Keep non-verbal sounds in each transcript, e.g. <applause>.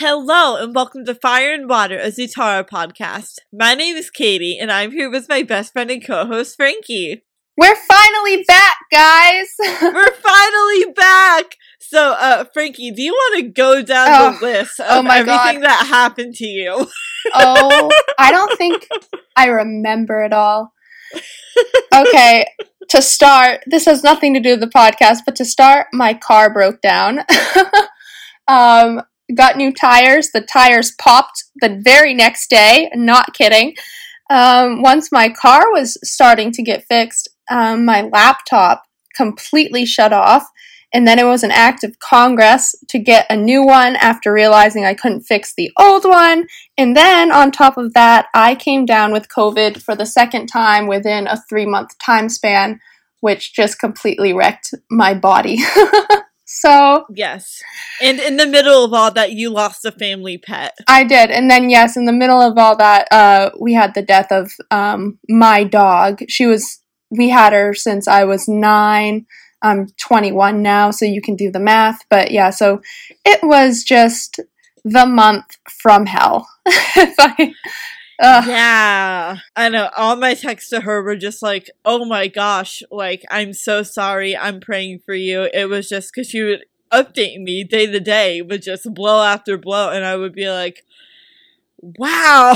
Hello and welcome to Fire and Water, a Zutara podcast. My name is Katie and I'm here with my best friend and co-host Frankie. We're finally back, guys. <laughs> We're finally back. So, uh, Frankie, do you want to go down Oh. the list of Oh everything God. that happened to you? <laughs> oh, I don't think I remember it all. Okay, to start, this has nothing to do with the podcast, but to start, my car broke down. <laughs> um, got new tires. The tires popped the very next day. Not kidding. Um, once my car was starting to get fixed, um, my laptop completely shut off. And then it was an act of Congress to get a new one after realizing I couldn't fix the old one. And then on top of that, I came down with COVID for the second time within a three month time span, which just completely wrecked my body. <laughs> so yes. And in the middle of all that, you lost a family pet. I did. And then, yes, in the middle of all that, uh, we had the death of um, my dog. She was, we had her since I was nine. I'm 21 now, so you can do the math. But yeah, so it was just the month from hell. <laughs> if I, uh, Yeah, I know. All my texts to her were just like, "Oh my gosh, like I'm so sorry. I'm praying for you." It was just because she would update me day to day with just blow after blow, and I would be like, "Wow,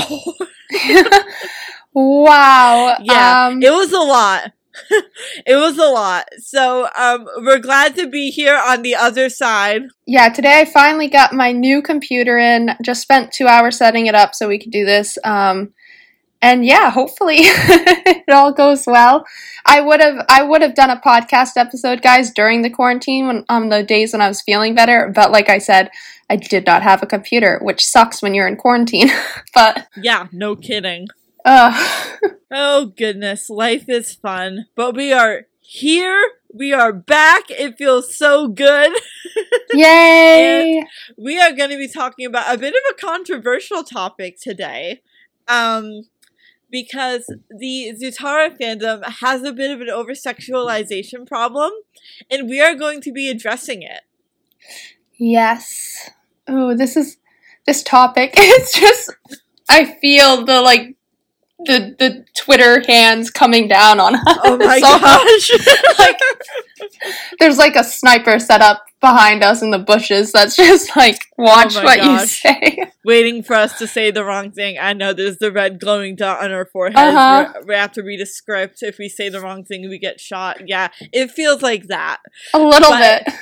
<laughs> <laughs> wow. yeah, Um, it was a lot." <laughs> it was a lot. So, um, we're glad to be here on the other side. yeah, today I finally got my new computer in. Just spent two hours setting it up so we could do this. Um, and yeah, hopefully <laughs> it all goes well. I would have I would have done a podcast episode, guys, during the quarantine when on the days when I was feeling better. But like I said, I did not have a computer, which sucks when you're in quarantine. <laughs> but Yeah, no kidding. uh, Oh goodness, life is fun. But we are here. We are back. It feels so good. <laughs> yay! We are going to be talking about a bit of a controversial topic today. Um because the Zutara fandom has a bit of an over sexualization problem, and we are going to be addressing it. Yes. Oh, this is this topic. <laughs> It's just I feel the like the the Twitter hands coming down on us. Oh my <laughs> gosh. <laughs> like there's like a sniper set up behind us in the bushes that's just like watch Oh what you say. <laughs> Waiting for us to say the wrong thing. I know there's the red glowing dot on our foreheads. Uh-huh. We- We have to read a script. If we say the wrong thing, we get shot. Yeah, it feels like that. A little But- bit.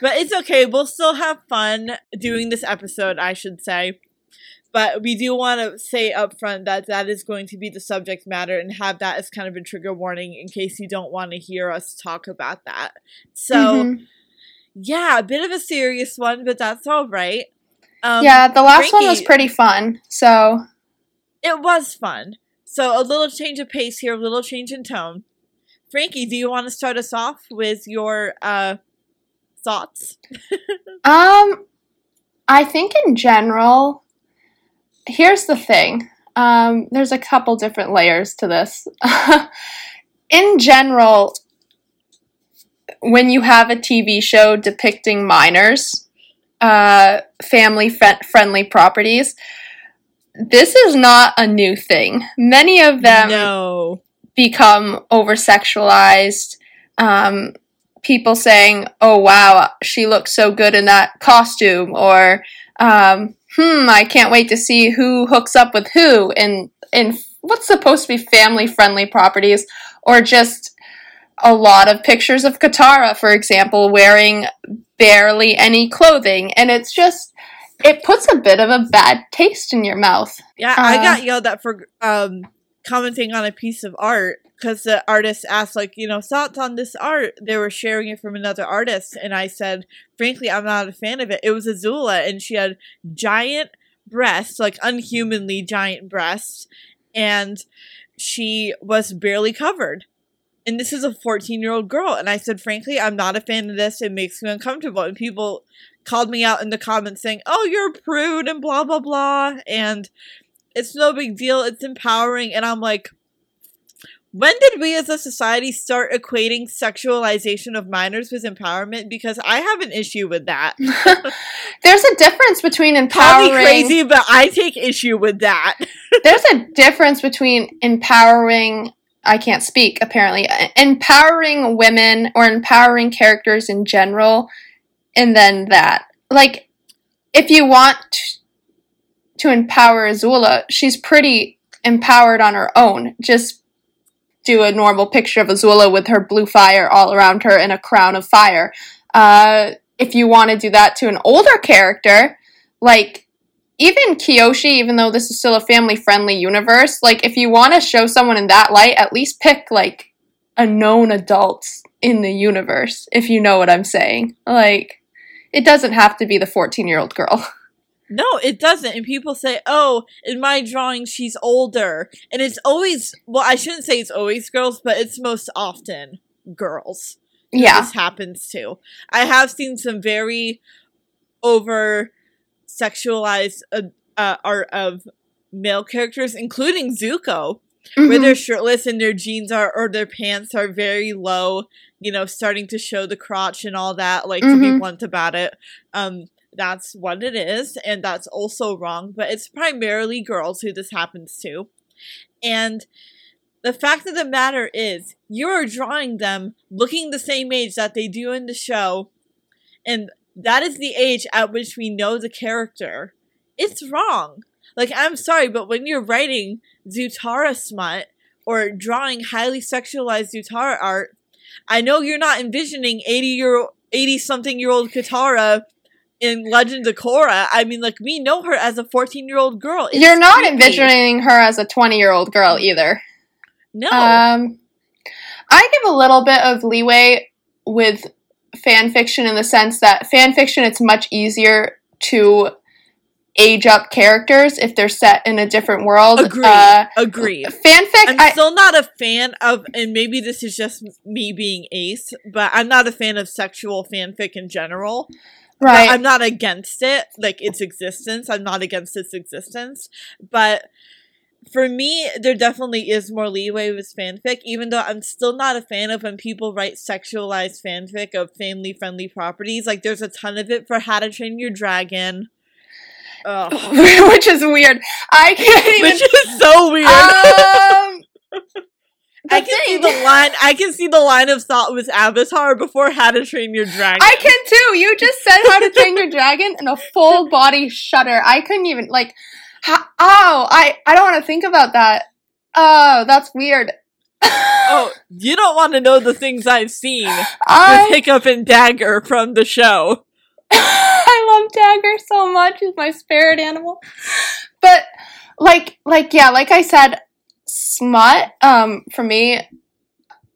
but it's okay. We'll still have fun doing this episode, I should say. But we do want to say up front that that is going to be the subject matter and have that as kind of a trigger warning in case you don't want to hear us talk about that. So, Mhm. yeah, a bit of a serious one, but that's all right. Um, yeah, the last one was pretty fun. So It was fun. So, a little change of pace here, a little change in tone. Frankie, do you want to start us off with your uh, thoughts? <laughs> Um, I think in general, here's the thing. Um, there's a couple different layers to this. <laughs> in general, when you have a TV show depicting minors, uh, family fri- friendly properties, this is not a new thing. Many of them no. become over sexualized. Um, people saying, "Oh wow, she looks so good in that costume," or um, "Hmm, I can't wait to see who hooks up with who." in in what's supposed to be family friendly properties, or just a lot of pictures of Katara, for example, wearing barely any clothing, and it's just. It puts a bit of a bad taste in your mouth. Yeah, I Uh, got yelled at for um commenting on a piece of art because the artist asked like you know thoughts on this art. They were sharing it from another artist, and I said, frankly, I'm not a fan of it. It was Azula, and she had giant breasts, like unhumanly giant breasts, and she was barely covered. And this is a 14 year old girl. And I said, frankly, I'm not a fan of this. It makes me uncomfortable. And people called me out in the comments saying, oh, you're a prude and blah, blah, blah. And it's no big deal. It's empowering. And I'm like, when did we as a society start equating sexualization of minors with empowerment? Because I have an issue with that. <laughs> There's a difference between <laughs> Call empowering. me crazy, but I take issue with that. <laughs> There's a difference between empowering. I can't speak. Apparently, uh, empowering women or empowering characters in general, and then that. Like, if you want to empower Azula, she's pretty empowered on her own. Just do a normal picture of Azula with her blue fire all around her and a crown of fire. Uh, if you want to do that to an older character, like even Kyoshi, even though this is still a family friendly universe, like if you want to show someone in that light, at least pick like a known adult in the universe, if you know what I'm saying. Like, it doesn't have to be the 14 year old girl. <laughs> No, it doesn't. And people say, oh, in my drawing, she's older. And it's always, well, I shouldn't say it's always girls, but it's most often girls. Yeah. This happens too. I have seen some very over sexualized uh, uh, art of male characters, including Zuko, where Mhm. they're shirtless and their jeans are, or their pants are very low, you know, starting to show the crotch and all that, like to be Mhm. blunt about it. Um, that's what it is, and that's also wrong, but it's primarily girls who this happens to. And the fact of the matter is, you're drawing them looking the same age that they do in the show, and that is the age at which we know the character. It's wrong. Like, I'm sorry, but when you're writing Zutara smut or drawing highly sexualized Zutara art, I know you're not envisioning 80 year 80 something year old Katara in Legend of Korra. I mean, like, we know her as a 14 year old girl. It's You're not creepy. envisioning her as a 20 year old girl either. No. Um, I give a little bit of leeway with fan fiction in the sense that fan fiction it's much easier to age up characters if they're set in a different world. Agree. Uh, Agreed. fanfic, I'm I, still not a fan of, and maybe this is just me being ace, but I'm not a fan of sexual fanfic in general. Right? I'm not against it, like its existence. I'm not against its existence. But for me, there definitely is more leeway with fanfic, even though I'm still not a fan of when people write sexualized fanfic of family friendly properties. Like, there's a ton of it for How to Train Your Dragon. <laughs> Which is weird. I can't <laughs> even. Which is so weird. um, <laughs> I can see the line. I can see the line of thought with Avatar before How to Train Your Dragon. I can too. You just said how to train your <laughs> dragon and a full body shudder. I couldn't even like. How, oh, I I don't want to think about that. Oh, that's weird. <laughs> Oh, you don't want to know the things I've seen with I Hiccup and Dagur from the show. <laughs> I love Dagur so much. He's my spirit animal. But like like yeah, like I said, smut um for me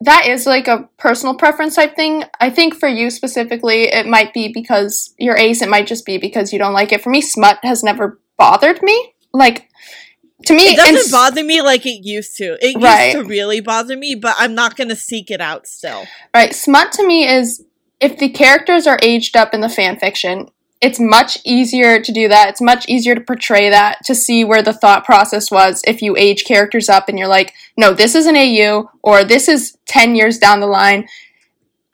that is like a personal preference type thing. I think for you specifically, it might be because you're ace. It might just be because you don't like it. For me, smut has never bothered me. Like to me, It doesn't bother me like it used to. It Right. used to really bother me, but I'm not gonna seek it out still. Right. Smut to me is if the characters are aged up in the fan fiction, it's much easier to do that. It's much easier to portray that, to see where the thought process was if you age characters up and you're like, no, this is an AU or this is 10 years down the line.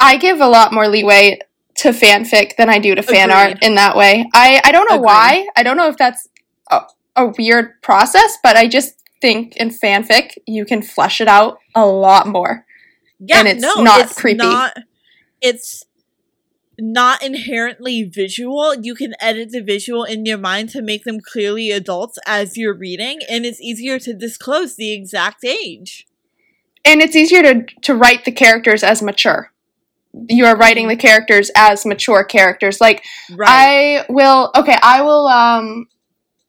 I give a lot more leeway to fanfic than I do to fan art in that way. I, I don't know Agreed. why. I don't know if that's a, a weird process, but I just think in fanfic you can flesh it out a lot more. Yeah, And it's no, not it's creepy. Not, it's not inherently visual. You can edit the visual in your mind to make them clearly adults as you're reading, and it's easier to disclose the exact age. and it's easier to to write the characters as mature. You are writing the characters as mature characters. Like Right. I will okay, I will um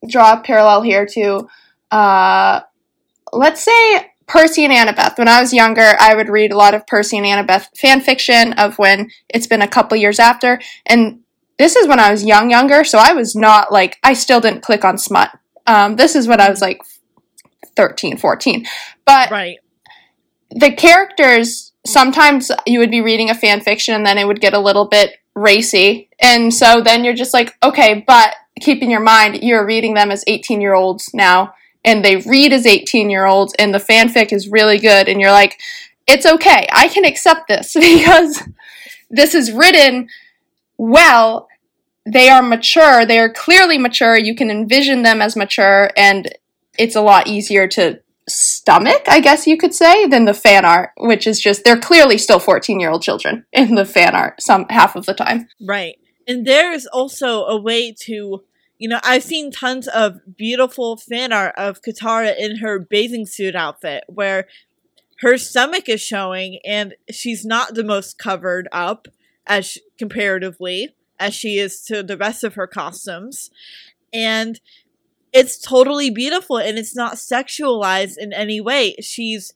draw a parallel here to uh let's say Percy and Annabeth. When I was younger, I would read a lot of Percy and Annabeth fan fiction of when it's been a couple years after. And this is when I was young, younger, so I was not like I still didn't click on smut. Um, this is when I was like 13, 14. But right. the characters sometimes you would be reading a fan fiction and then it would get a little bit racy and so then you're just like okay but keep in your mind you're reading them as 18 year olds now and they read as 18 year olds and the fanfic is really good and you're like it's okay. I can accept this <laughs> because this is written well. They are mature. They are clearly mature. You can envision them as mature and it's a lot easier to stomach i guess you could say than the fan art which is just they're clearly still 14 year old children in the fan art some half of the time. Right. And there is also a way to, you know, I've seen tons of beautiful fan art of Katara in her bathing suit outfit where her stomach is showing and she's not the most covered up as sh- comparatively as she is to the rest of her costumes. And it's totally beautiful and it's not sexualized in any way. She's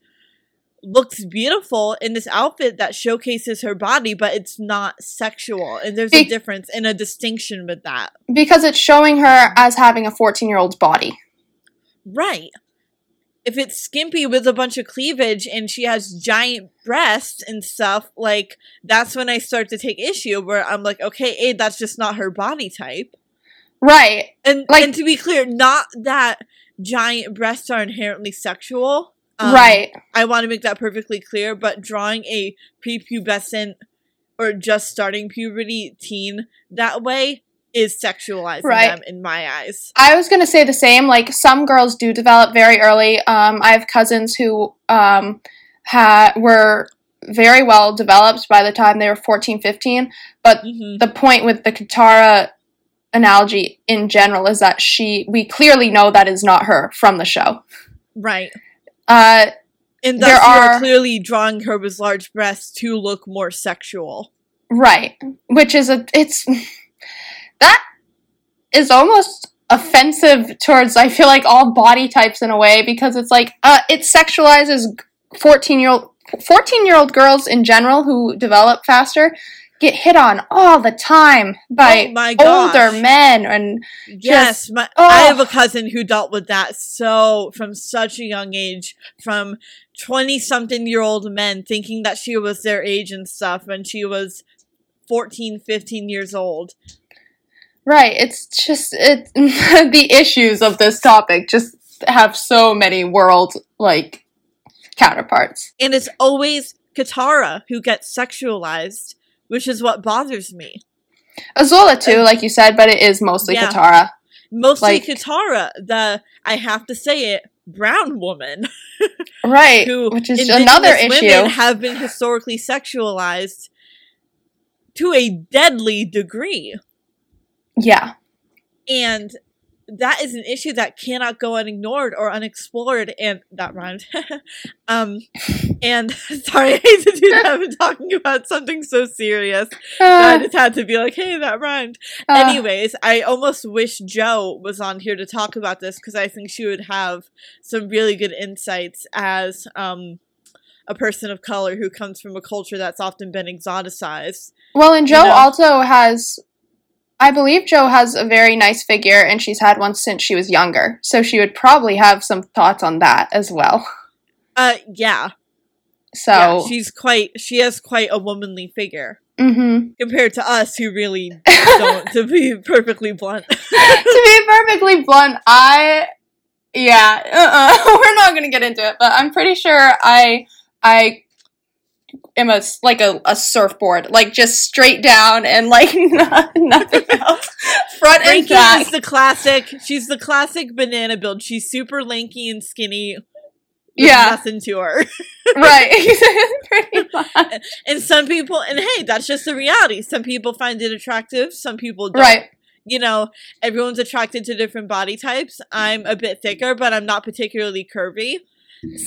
looks beautiful in this outfit that showcases her body, but it's not sexual. And there's a difference and a distinction with that. because it's showing her as having a 14 year old's body Right. If it's skimpy with a bunch of cleavage and she has giant breasts and stuff, like that's when I start to take issue where I'm like, okay, A, that's just not her body type. right And Like- and to be clear, not that giant breasts are inherently sexual. Um, right I want to make that perfectly clear, but drawing a prepubescent or just starting puberty teen that way is sexualizing Right. them in my eyes. I was gonna say the same. Like some girls do develop very early. Um, I have cousins who um, had were very well developed by the time they were 14, 15. But hmm the point with the Katara analogy in general is that she, we clearly know that is not her from the show. Right. Uh, And There thus you are are- clearly drawing her with large breasts to look more sexual. right, which is a, it's that is almost offensive towards I feel like all body types in a way because it's like uh, it sexualizes 14 year old 14 year old girls in general who develop faster get hit on all the time by oh my older men and Yes, my, oh. I have a cousin who dealt with that so from such a young age, from twenty something year old men thinking that she was their age and stuff when she was 14, 15 years old. right it's just it <laughs> the issues of this topic just have so many world like counterparts And it's always Katara who gets sexualized, which is what bothers me. Azula too like you said but it is mostly Yeah. Katara Mostly Like- Katara, the I have to say it, brown woman. <laughs> right who which is another women issue have been historically sexualized to a deadly degree yeah and that is an issue that cannot go unignored or unexplored and that rhymed <laughs> um and <laughs> sorry i hate to do that i'm talking about something so serious <laughs> that i Uh, just had to be like hey that rhymed. Uh, Anyways, I almost wish Joe was on here to talk about this because I think she would have some really good insights as um, a person of color who comes from a culture that's often been exoticized. well and Joe know. also has I believe Joe has a very nice figure and she's had one since she was younger. So she would probably have some thoughts on that as well. Uh, yeah, so yeah, she's quite. She has quite a womanly figure mhm. <laughs> compared to us, who really <laughs> don't. to be perfectly blunt. <laughs> to be perfectly blunt, I yeah, uh-uh. we're not gonna get into it, but I'm pretty sure I I am a like a, a surfboard, like just straight down and like no- nothing else, front and back. is the classic. She's the classic banana build. She's super lanky and skinny. Yeah. nothing to her. <laughs> right, <laughs> pretty much. And some people, and hey, that's just the reality. Some people find it attractive, some people don't. Right, You know, everyone's attracted to different body types. I'm a bit thicker, but I'm not particularly curvy.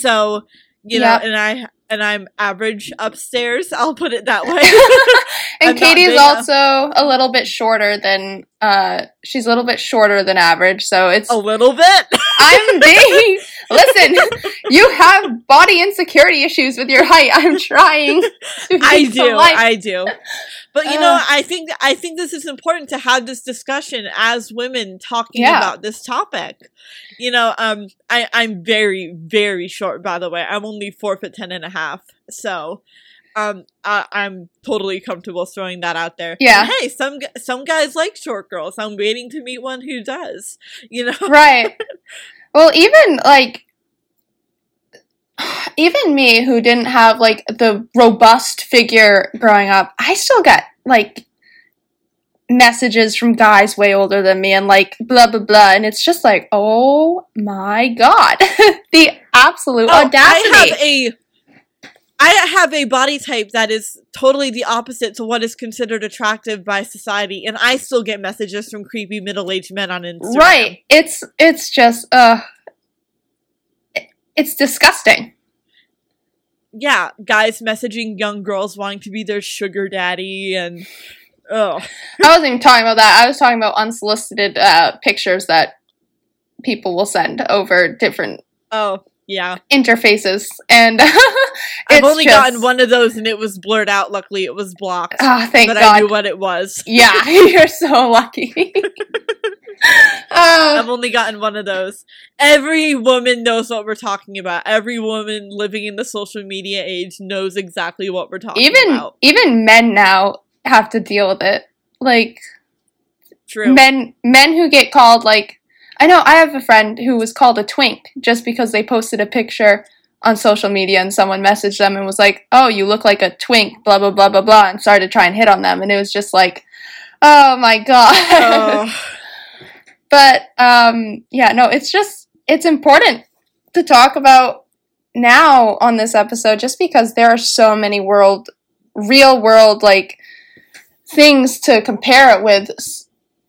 So, you know, and I and I'm average upstairs. <laughs> I'll put it that way. and I'm not Katie is also a little bit shorter than uh, she's a little bit shorter than average, so it's a little bit. I'm being. Listen, you have body insecurity issues with your height. I'm trying. To <laughs> I do. I do. But you know, I think I think this is important to have this discussion as women talking Yeah. about this topic. You know, um, I I'm very very short. By the way, I'm only four foot ten and a half. So, um, I, I'm totally comfortable throwing that out there. Yeah. And hey, some some guys like short girls. I'm waiting to meet one who does. You know. right. <laughs> Well, even like <sighs> even me who didn't have like the robust figure growing up, I still get like messages from guys way older than me and like blah blah blah and it's just like oh my god. <laughs> The absolute Oh, audacity I have a I have a body type that is totally the opposite to what is considered attractive by society, and I still get messages from creepy middle-aged men on Instagram. right it's it's just uh it's disgusting Yeah, guys messaging young girls wanting to be their sugar daddy, and oh, I wasn't even talking about that. I was talking about unsolicited uh, pictures that people will send over different oh, yeah. interfaces, and <laughs> I've only just- gotten one of those, and it was blurred out. Luckily, it was blocked, Ah, thank but I knew what it was. yeah, <laughs> you're so lucky. Uh, <laughs> I've only gotten one of those. Every woman knows what we're talking about. Every woman living in the social media age knows exactly what we're talking even about. even men now have to deal with it. Like True. men men who get called like I know I have a friend who was called a twink just because they posted a picture on social media and someone messaged them and was like, "Oh, you look like a twink," blah blah blah blah blah, and started to try and hit on them, and it was just like, "Oh my god." Oh, <laughs> but um, yeah, no, it's just it's important to talk about now on this episode, just because there are so many world, real world like things to compare it with.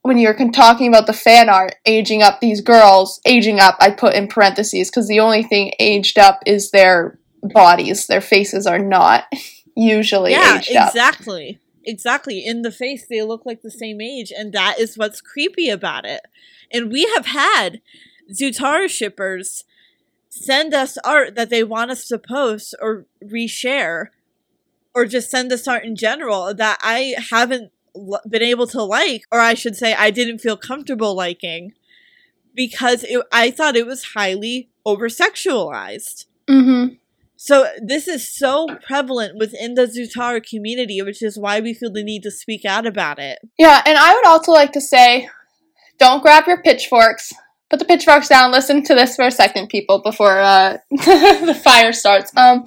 When you're talking about the fan art aging up these girls, aging up, I put in parentheses because the only thing aged up is their bodies. Their faces are not <laughs> usually yeah, aged up. exactly. Exactly. In the face, they look like the same age, and that is what's creepy about it. And we have had Zutara shippers send us art that they want us to post or reshare, or just send us art in general that I haven't been able to like, or I should say, I didn't feel comfortable liking because it, I thought it was highly over sexualized. Mm-hmm. So this is so prevalent within the Zutara community, which is why we feel the need to speak out about it. Yeah, and I would also like to say don't grab your pitchforks. Put the pitchforks down. Listen to this for a second, people, before uh, <laughs> the fire starts. Um,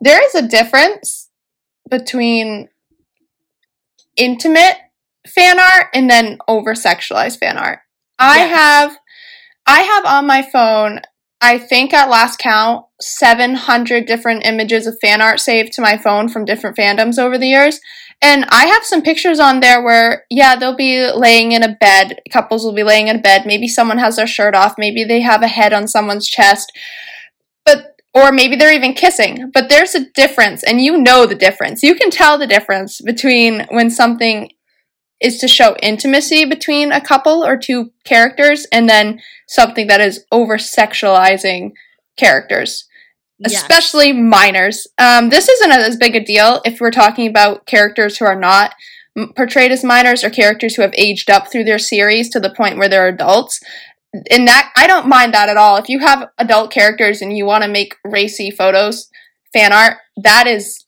there is a difference between intimate fan art and then over sexualized fan art. I Yes. have, I have on my phone. I think at last count, 700 different images of fan art saved to my phone from different fandoms over the years. And I have some pictures on there where, yeah, they'll be laying in a bed. Couples will be laying in a bed. Maybe someone has their shirt off. Maybe they have a head on someone's chest. Or maybe they're even kissing. But there's a difference, and you know the difference. You can tell the difference between when something is to show intimacy between a couple or two characters and then something that is over sexualizing characters Yes. especially minors. Um, this isn't as big a deal if we're talking about characters who are not portrayed as minors or characters who have aged up through their series to the point where they're adults. In that, I don't mind that at all. If you have adult characters and you want to make racy photos, fan art, that is,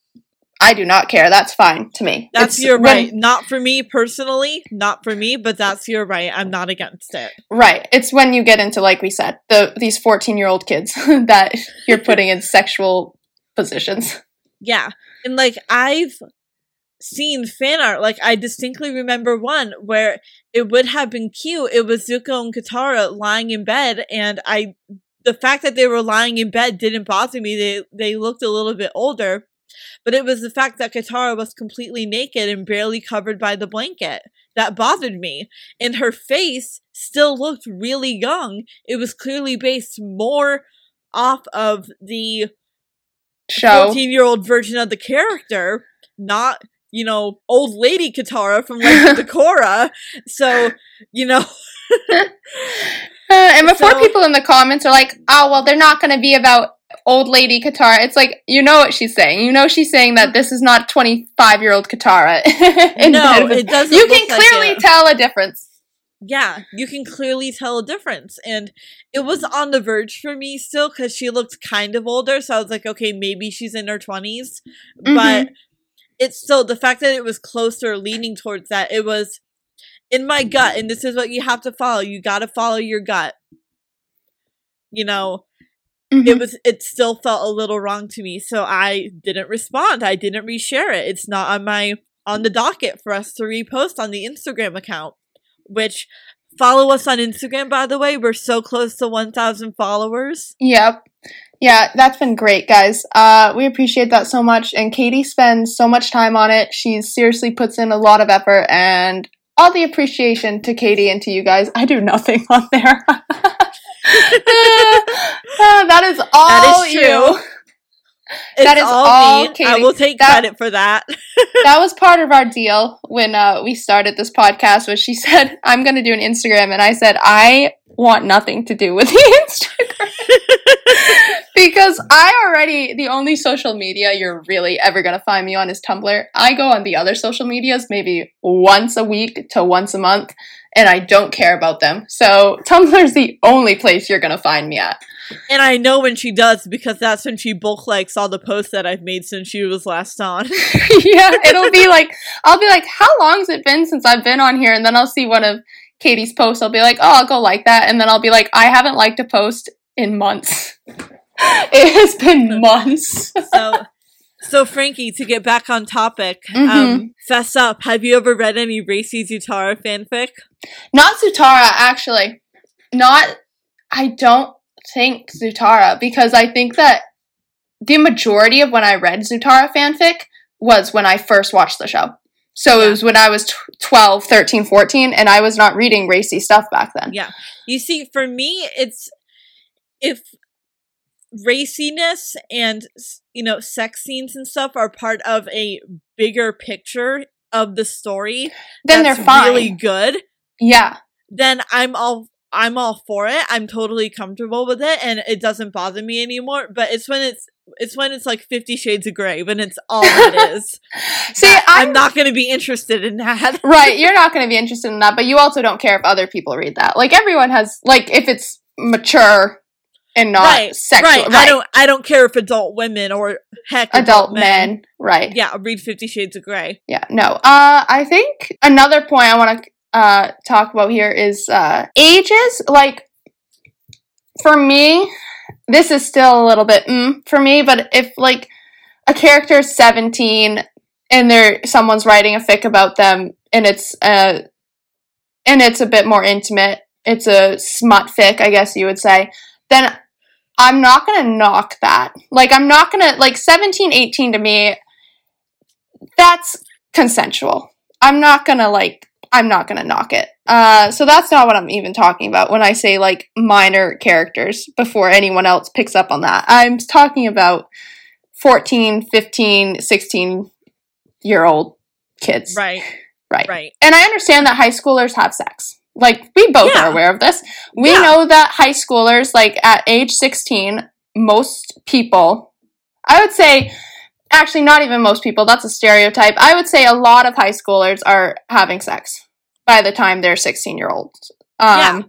I do not care. That's fine to me. That's It's your when- right. Not for me personally, not for me, but that's your right. I'm not against it. Right. It's when you get into, like we said, the these fourteen year old kids <laughs> that you're putting in sexual positions. Yeah. And like I've seen fan art, like I distinctly remember one where it would have been cute. It was Zuko and Katara lying in bed and I the fact that they were lying in bed didn't bother me. They they looked a little bit older. But it was the fact that Katara was completely naked and barely covered by the blanket that bothered me. And her face still looked really young. It was clearly based more off of the Show. 14 year old version of the character, not, you know, old lady Katara from <laughs> of Korra. So, you know, <laughs> Uh, and before So- people in the comments are like, "Oh, well, they're not going to be about old lady Katara," it's like you know what she's saying. You know she's saying that this is not twenty five year old Katara. <laughs> No, it doesn't. you can clearly it. tell a difference. yeah, you can clearly tell a difference. And it was on the verge for me still because she looked kind of older. So I was like, okay, maybe she's in her 20s. But it's still the fact that it was closer, leaning towards that, it was in my gut. And this is what you have to follow. You got to follow your gut. you know, Mhm. it was it still felt a little wrong to me so i didn't respond i didn't reshare it it's not on my on the docket for us to repost on the instagram account which follow us on instagram by the way we're so close to 1000 followers Yep. Yeah, that's been great, guys. Uh, we appreciate that so much. And Katie spends so much time on it. She seriously puts in a lot of effort and all the appreciation to Katie and to you guys. I do nothing <laughs> on there. <laughs> Uh, that is all That is you. true. it's That is all, all me i will take That- credit for that <laughs> that was part of our deal when uh, we started this podcast was she said i'm going to do an instagram and i said i want nothing to do with the instagram because i already the only social media you're really ever going to find me on is tumblr i go on the other social medias maybe once a week to once a month and i don't care about them so <laughs> tumblr's the only place you're going to find me at and i know when she does because that's when she bulk likes all the posts that i've made since she was last on <laughs> <laughs> yeah, it'll be like I'll be like, how long's it been since I've been on here? And then I'll see one of Katie's posts. I'll be like, oh, I'll go like that, and then I'll be like, I haven't liked a post in months. <laughs> it has been months. so so frankie to get back on topic Mhm. um fess up have you ever read any racy zutara fanfic Not Zutara, actually. Not. I don't think Zutara because I think that the majority of when I read Zutara fanfic was when I first watched the show. So it was when I was tw 12, 13, 14, and I was not reading racy stuff back then. Yeah. You see, for me, it's if raciness and you know sex scenes and stuff are part of a bigger picture of the story Then they're fine. really good yeah. then i'm all i'm all for it i'm totally comfortable with it and it doesn't bother me anymore but it's when it's it's when it's like 50 shades of gray when it's all that is <laughs> See, I'm, i'm not going to be interested in that <laughs> right. You're not going to be interested in that, but you also don't care if other people read that. Like everyone has, like if it's mature and not right sexual, right. right. i don't i don't care if adult women or heck adult men, right? yeah read 50 shades of gray Yeah, no. Uh, I think another point I want to uh, talk about here is uh, ages. Like, for me, this is still a little bit mm, for me, but if like a character is 17 and they're someone's writing a fic about them and it's uh and it's a bit more intimate, it's a smut fic, I guess you would say, then I'm not going to knock that. Like I'm not going to like 17, 18 to me that's consensual. I'm not gonna like I'm not gonna knock it. Uh so that's not what I'm even talking about when I say like minor characters before anyone else picks up on that. I'm talking about 14, 15, 16 year old kids. right Right. right And I understand that high schoolers have sex. Like we both Yeah. are aware of this. We Yeah. know that high schoolers like at age 16 most people I would say actually not even most people that's a stereotype. I would say a lot of high schoolers are having sex by the time they're 16 year olds. Um Yeah.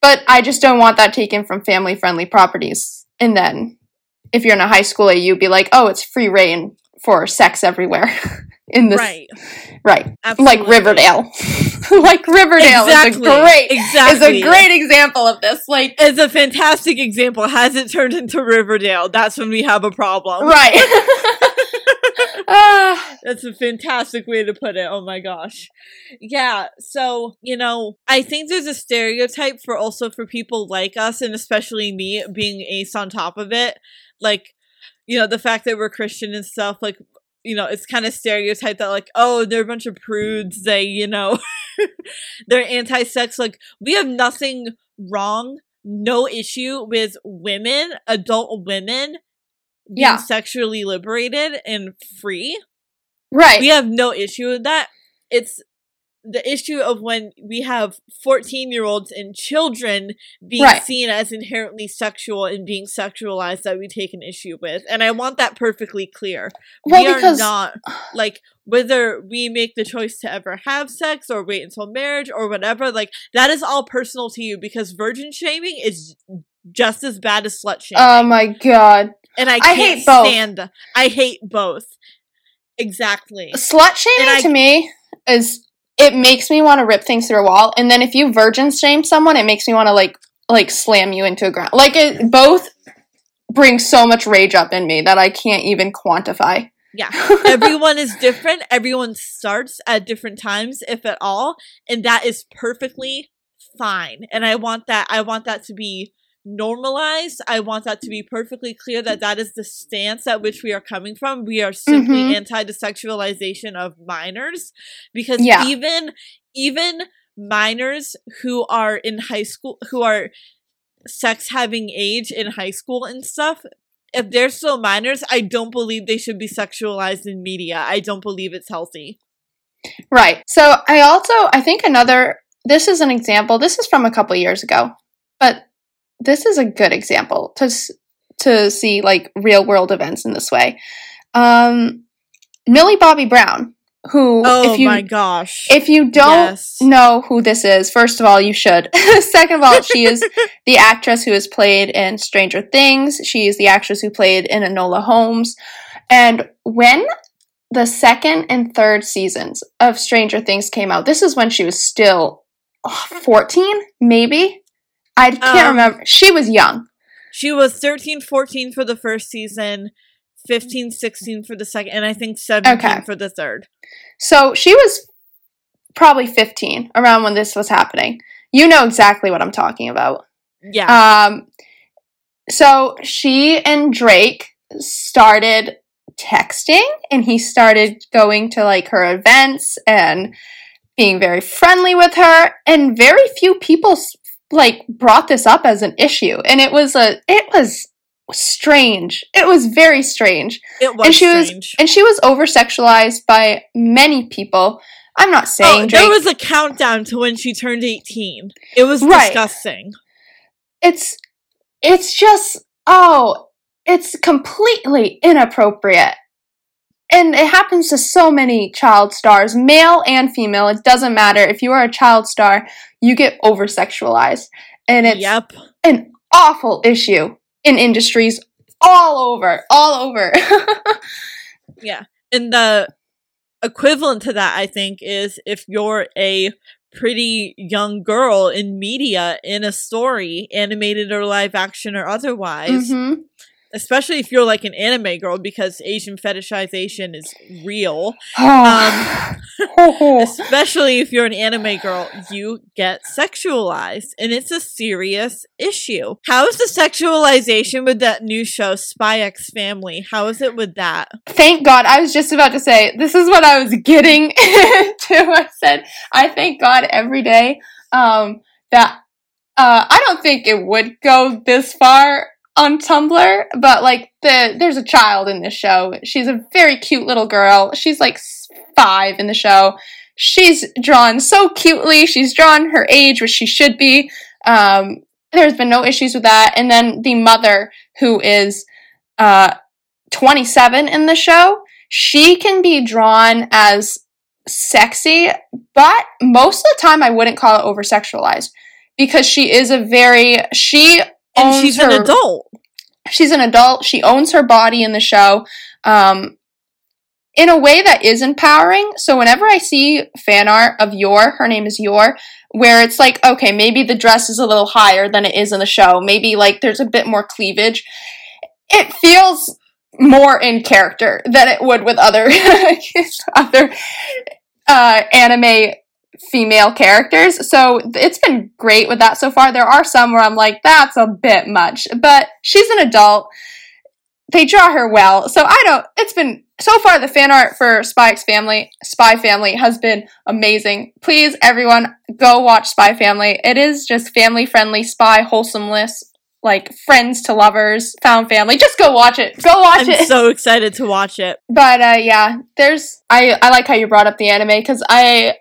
but I just don't want that taken from family friendly properties. And then if you're in a high school you'd be like, "Oh, it's free reign for sex everywhere." <laughs> in this right right Absolutely. <laughs> like Riverdale. like Riverdale exactly is a great exactly is a great example of this. Like it's a fantastic example has it turned into riverdale that's when we have a problem right. <laughs> Ah, That's a fantastic way to put it. Oh my gosh. Yeah. So, you know, I think there's a stereotype for also for people like us, and especially me being ace on top of it. Like, you know, the fact that we're Christian and stuff, like, you know, it's kind of stereotyped that, like, oh, they're a bunch of prudes. They, you know, <laughs> they're anti sex. Like, we have nothing wrong, no issue with women, adult women. Being Yeah. sexually liberated and free right. we have no issue with that. It's the issue of when we have 14 year olds and children being Right. seen as inherently sexual and being sexualized that we take an issue with. And I want that perfectly clear. Well, we because- are not <sighs> like whether we make the choice to ever have sex or wait until marriage or whatever, like that is all personal to you because virgin shaming is just as bad as slut shaming. Oh my god. and I I can't hate both. stand I hate both. Exactly. Slut shaming I- to me is it makes me want to rip things through a wall. And then if you virgin shame someone, it makes me want to like like slam you into a ground. Like it both bring so much rage up in me that I can't even quantify. Yeah. <laughs> Everyone is different. Everyone starts at different times, if at all. And that is perfectly fine. And I want that, I want that to be normalized. I want that to be perfectly clear that that is the stance at which we are coming from. We are simply Mhm. anti the sexualization of minors because Yeah. even even minors who are in high school who are sex having age in high school and stuff if they're still minors i don't believe they should be sexualized in media i don't believe it's healthy Right. So I also I think another this is an example. This is from a couple years ago, but this is a good example to to see like real world events in this way. Um, Millie Bobby Brown, who oh if you my gosh if you don't Yes. know who this is, first of all, you should. <laughs> Second of all, she is the <laughs> actress who has played in Stranger Things. She is the actress who played in Enola Holmes. And when the second and third seasons of Stranger Things came out, this is when she was still oh, 14, maybe? I can't Um, remember. She was young. she was 13 14 for the first season 15 16 for the second and i think 17 Okay. for the third So she was probably 15 around when this was happening. You know exactly what I'm talking about. yeah Um, so she and Drake started texting, and he started going to like her events and being very friendly with her. And very few people like brought this up as an issue, and it was a it was strange. It was very strange, it was and she was and she was over sexualized by many people. I'm not oh, saying oh, Drake. there was a countdown to when she turned 18 it was Right. disgusting it's it's just oh it's completely inappropriate and it happens to so many child stars male and female. It doesn't matter. If you are a child star you get over sexualized and it's yep. an awful issue in industries all over all over. <laughs> Yeah. and the equivalent to that i think is if you're a pretty young girl in media in a story animated or live action or otherwise Mhm. Especially if you're like an anime girl because asian fetishization is real Oh. <sighs> <laughs> especially if you're an anime girl you get sexualized and it's a serious issue how is the sexualization with that new show spy x family how is it with that thank God. I was just about to say, this is what I was getting <laughs> to. I said, I thank God every day um, that uh, I don't think it would go this far on Tumblr, but like the there's a child in this show. She's a very cute little girl. She's like five in the show. She's drawn so cutely. She's drawn her age, which she should be. Um, there's been no issues with that. And then the mother, who is uh, 27 in the show, she can be drawn as sexy, but most of the time I wouldn't call it over sexualized because she is a very she and she's her, an adult She's an adult. She owns her body in the show. Um, in a way that is empowering. So whenever I see fan art of Yor, her name is Yor, where it's like, okay, maybe the dress is a little higher than it is in the show. Maybe like there's a bit more cleavage. It feels more in character than it would with other <laughs> other uh, anime female characters. So it's been great with that so far. There are some where I'm like, that's a bit much, but she's an adult. They draw her well, so I don't. It's been so far. The fan art for Spy X Family, Spy Family, has been amazing. Please, everyone, go watch Spy Family. It is just family friendly, spy wholesomeness, like friends to lovers, found family. Just go watch it. Go watch it. I'm it. so excited to watch it. But uh, yeah, there's I I like how you brought up the anime because I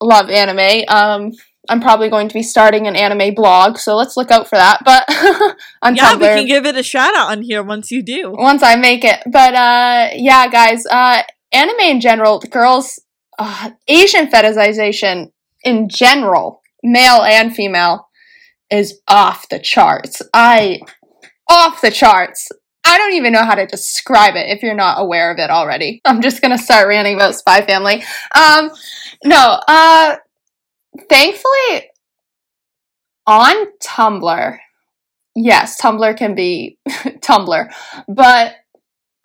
love anime. Um, I'm probably going to be starting an anime blog, so let's look out for that. But <laughs> on yeah, Tumblr, we can give it a shout out on here once you do. once I make it. But uh, yeah, guys, uh, anime in general, girls, uh, Asian fetishization in general, male and female, is off the charts. I off the charts. I don't even know how to describe it if you're not aware of it already. I'm just gonna start ranting about Spy Family. Um, no, uh, thankfully, on Tumblr, yes, Tumblr can be <laughs> Tumblr, but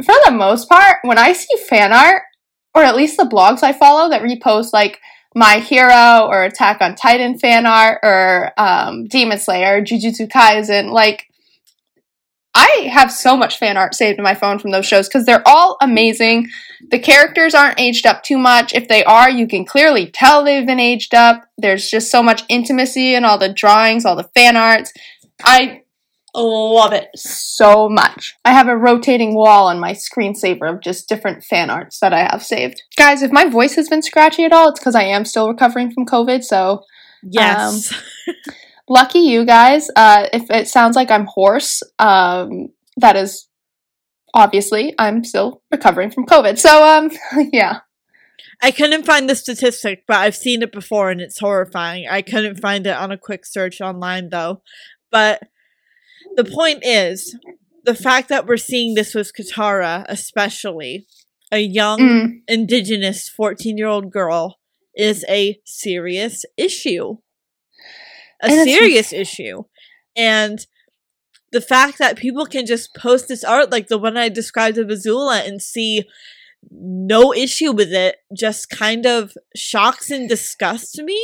for the most part, when I see fan art, or at least the blogs I follow that repost like My Hero or Attack on Titan fan art or um, Demon Slayer, Jujutsu Kaisen, like I have so much fan art saved in my phone from those shows because they're all amazing. The characters aren't aged up too much. If they are, you can clearly tell they've been aged up. There's just so much intimacy in all the drawings, all the fan arts. I love it so much. I have a rotating wall on my screensaver of just different fan arts that I have saved. Guys, if my voice has been scratchy at all, it's because I am still recovering from COVID, so Yes. Um, <laughs> lucky you guys. Uh, if it sounds like I'm hoarse, um, that is obviously I'm still recovering from COVID. So, um, <laughs> yeah. I couldn't find the statistic, but I've seen it before and it's horrifying. I couldn't find it on a quick search online though. But the point is, the fact that we're seeing this with Katara, especially a young Mm, indigenous 14 year old girl, is a serious issue. A And serious issue. And the fact that people can just post this art like the one I described of Azula and see no issue with it just kind of shocks and disgusts me.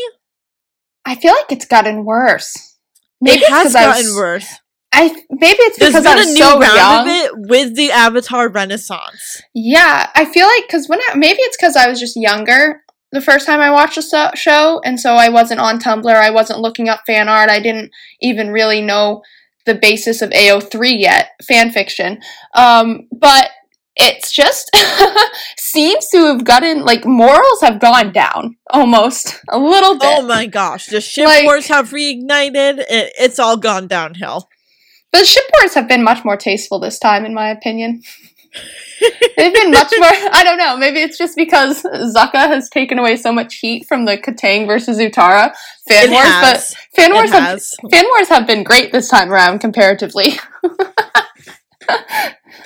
I feel like it's gotten worse. Maybe it it's has gotten was- worse. I maybe it's There's because been I a was new so round young. of it with the Avatar Renaissance. Yeah, I feel like because when I, maybe it's because I was just younger the first time I watched the show, and so I wasn't on Tumblr. I wasn't looking up fan art. I didn't even really know the basis of AO3 yet, fan fiction. Um, but it's just <laughs> seems to have gotten like morals have gone down almost a little bit. Oh my gosh, the ship Like- wars have reignited. It, it's all gone downhill. But ship wars have been much more tasteful this time, in my opinion. <laughs> They've been much more. I don't know. Maybe it's just because Zukka has taken away so much heat from the Kataang versus Zutara fan It wars, has. but fan It wars have fan wars have been great this time around comparatively. <laughs>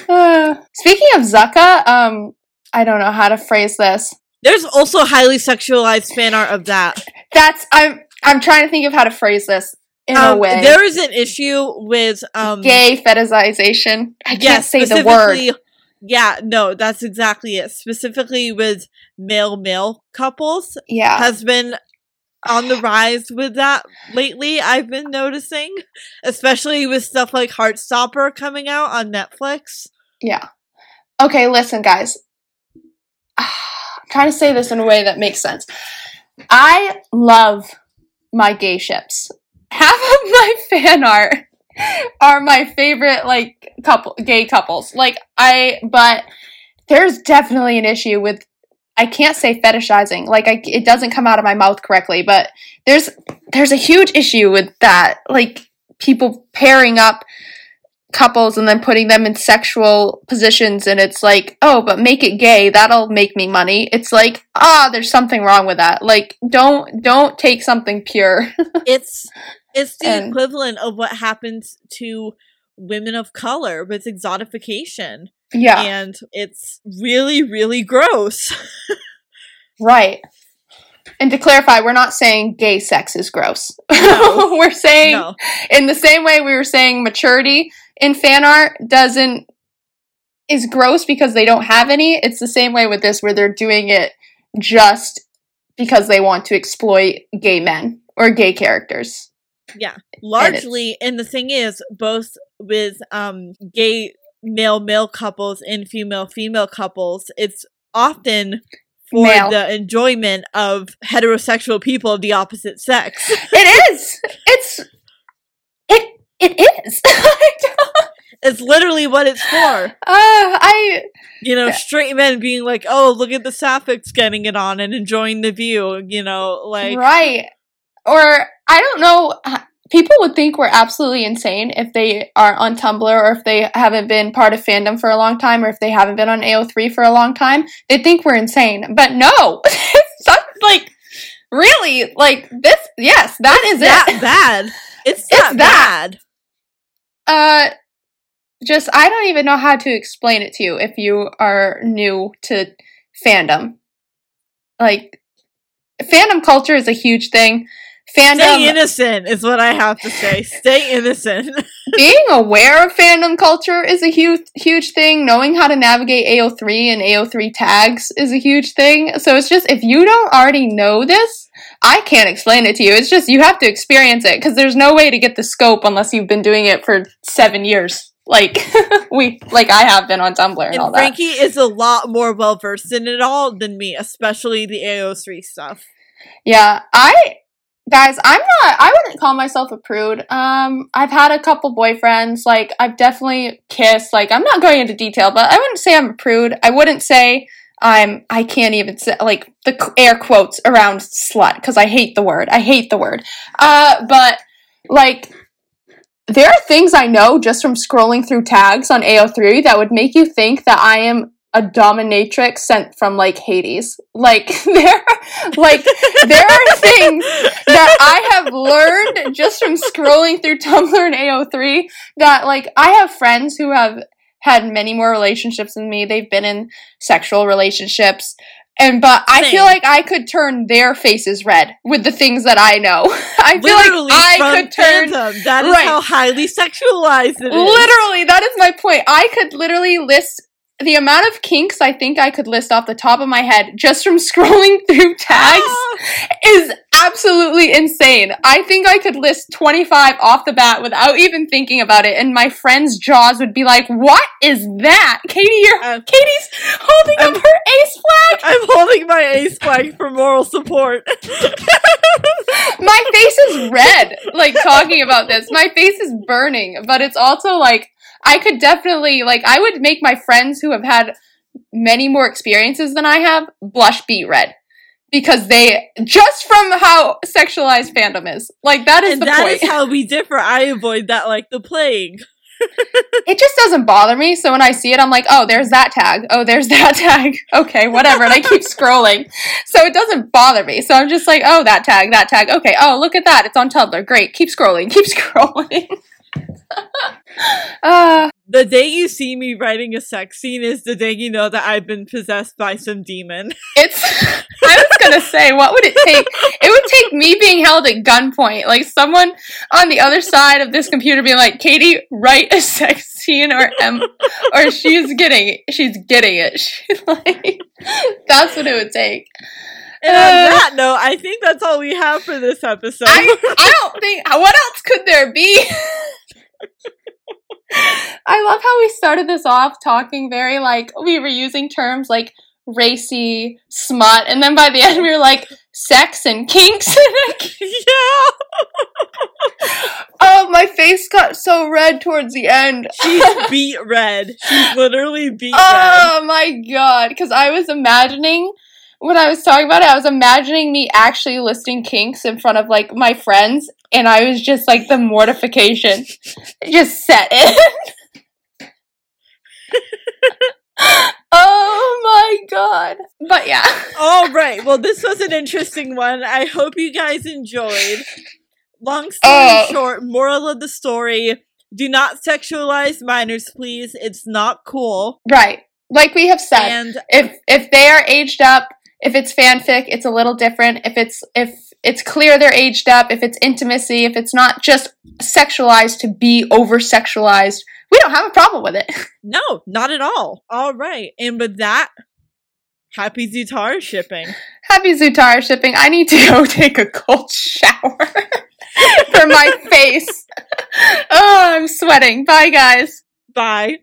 Uh, speaking of Zukka, um, I don't know how to phrase this. There's also highly sexualized fan art of that. That's I'm I'm trying to think of how to phrase this in a Um, way. There is an issue with um Gay fetishization. I can't say the word. Yeah, no, that's exactly it. Specifically with male male couples Yeah. has been on the rise with that lately. I've been noticing, especially with stuff like Heartstopper coming out on Netflix. Yeah. Okay, listen, guys. <sighs> I'm trying to say this in a way that makes sense. I love my gay ships. <laughs> Half of my fan art <laughs> are my favorite like couple gay couples. Like I but there's definitely an issue with I can't say fetishizing. Like I it doesn't come out of my mouth correctly, but there's there's a huge issue with that. Like people pairing up couples and then putting them in sexual positions and it's like oh but make it gay that'll make me money it's like ah there's something wrong with that like don't don't take something pure <laughs> It's it's the And- equivalent of what happens to women of color with exotification. yeah And it's really, really gross. <laughs> right and to clarify we're not saying gay sex is gross No. <laughs> we're saying no. in the same way we were saying maturity in fan art doesn't is gross because they don't have any it's the same way with this where they're doing it just because they want to exploit gay men or gay characters Yeah. Largely and the thing is both with um gay male male couples and female female couples, it's often for Male. the enjoyment of heterosexual people of the opposite sex. <laughs> it is it's it it is <laughs> It's literally what it's for. uh, i You know, straight men being like, "Oh, look at the sapphics getting it on and enjoying the view." You know, like right or i don't know uh, people would think we're absolutely insane if they are on tumblr or if they haven't been part of fandom for a long time or if they haven't been on ao3 for a long time they think we're insane but no <laughs> it's like really like this yes that is that it <laughs> bad. It's It's that, that. bad. uh just i don't even know how to explain it to you if you are new to fandom like fandom culture is a huge thing Stay innocent is what I have to say. Stay innocent. <laughs> being aware of fandom culture is a huge huge thing. Knowing how to navigate AO3 and AO3 tags is a huge thing. So it's just if you don't already know this, I can't explain it to you. It's just you have to experience it because there's no way to get the scope unless you've been doing it for 7 years. Like <laughs> we like I have been on Tumblr and, and all that. Frankie is a lot more well versed in it all than me, especially the AO3 stuff. Yeah, I guys, I'm not I wouldn't call myself a prude. Um I've had a couple boyfriends, like I've definitely kissed, like I'm not going into detail, but I wouldn't say I'm a prude. I wouldn't say I'm I can't even say like the air quotes around slut cuz I hate the word. I hate the word. Uh but like there are things I know just from scrolling through tags on AO3 that would make you think that I am a dominatrix sent from like Hades. Like <laughs> there like there are things that I have learned just from scrolling through Tumblr and AO3 that like I have friends who have had many more relationships than me. They've been in sexual relationships. And but I Same. feel like I could turn their faces red with the things that I know. <laughs> I feel Literally like I could turn fandom. That is Right. how highly sexualized it is. Literally, that is my point. I could literally list the amount of kinks I think I could list off the top of my head just from <laughs> scrolling through tags Ah! is absolutely insane. I think I could list 25 off the bat without even thinking about it, and my friends' jaws would be like, What is that? Katie, you're Uh, Katie's holding I'm- up her ace flag. <laughs> I'm holding my ace flag for moral support. <laughs> my face is red, like talking about this. My face is burning, but it's also like I could definitely like I would make my friends who have had many more experiences than I have blush beet red. Because they just from how sexualized fandom is. Like that is and the that point. is how we differ. I avoid that like the plague. <laughs> it just doesn't bother me. So when I see it, I'm like, oh, there's that tag. Oh, there's <laughs> that tag. Okay, whatever. And I keep scrolling. So it doesn't bother me. So I'm just like, oh, that tag, that tag. Okay, oh, look at that. It's on Tumblr. Great. Keep scrolling. Keep <laughs> scrolling. <laughs> uh, The day you see me writing a sex scene is the day you know that I've been possessed by some demon. <laughs> it's. I was gonna say, what would it take? It would take me being held at gunpoint, like someone on the other side of this computer being like, "Katie, write a sex scene," or "M," or she's getting, she's getting it. <laughs> She like, that's what it would take. And Uh. on that note, I think that's all we have for this episode. I, I don't think what else could there be? I love how we started this off talking very like we were using terms like racy, smut, and then by the end we were like sex and kinks. <laughs> yeah, oh, my face got so red towards the end. she's <laughs> beat red. She's literally beat oh red. Oh my god! Because I was imagining when I was talking about it, I was imagining me actually listing kinks in front of like my friends, and I was just like the mortification just set in. <laughs> oh my god! But yeah, All right. Well, this was an interesting one. I hope you guys enjoyed. Long story Oh. short, moral of the story: Do not sexualize minors, please. It's not cool. right. Like we have said, And if if they are aged up, if it's fanfic, it's a little different. If it's if it's clear they're aged up, if it's intimacy, if it's not just sexualized to be over sexualized, we don't have a problem with it. <laughs> no, not at all. All right. And with that, happy Zutara shipping. Happy Zutara shipping. I need to go <laughs> take a cold shower <laughs> for my face. oh, I'm sweating. Bye guys. Bye.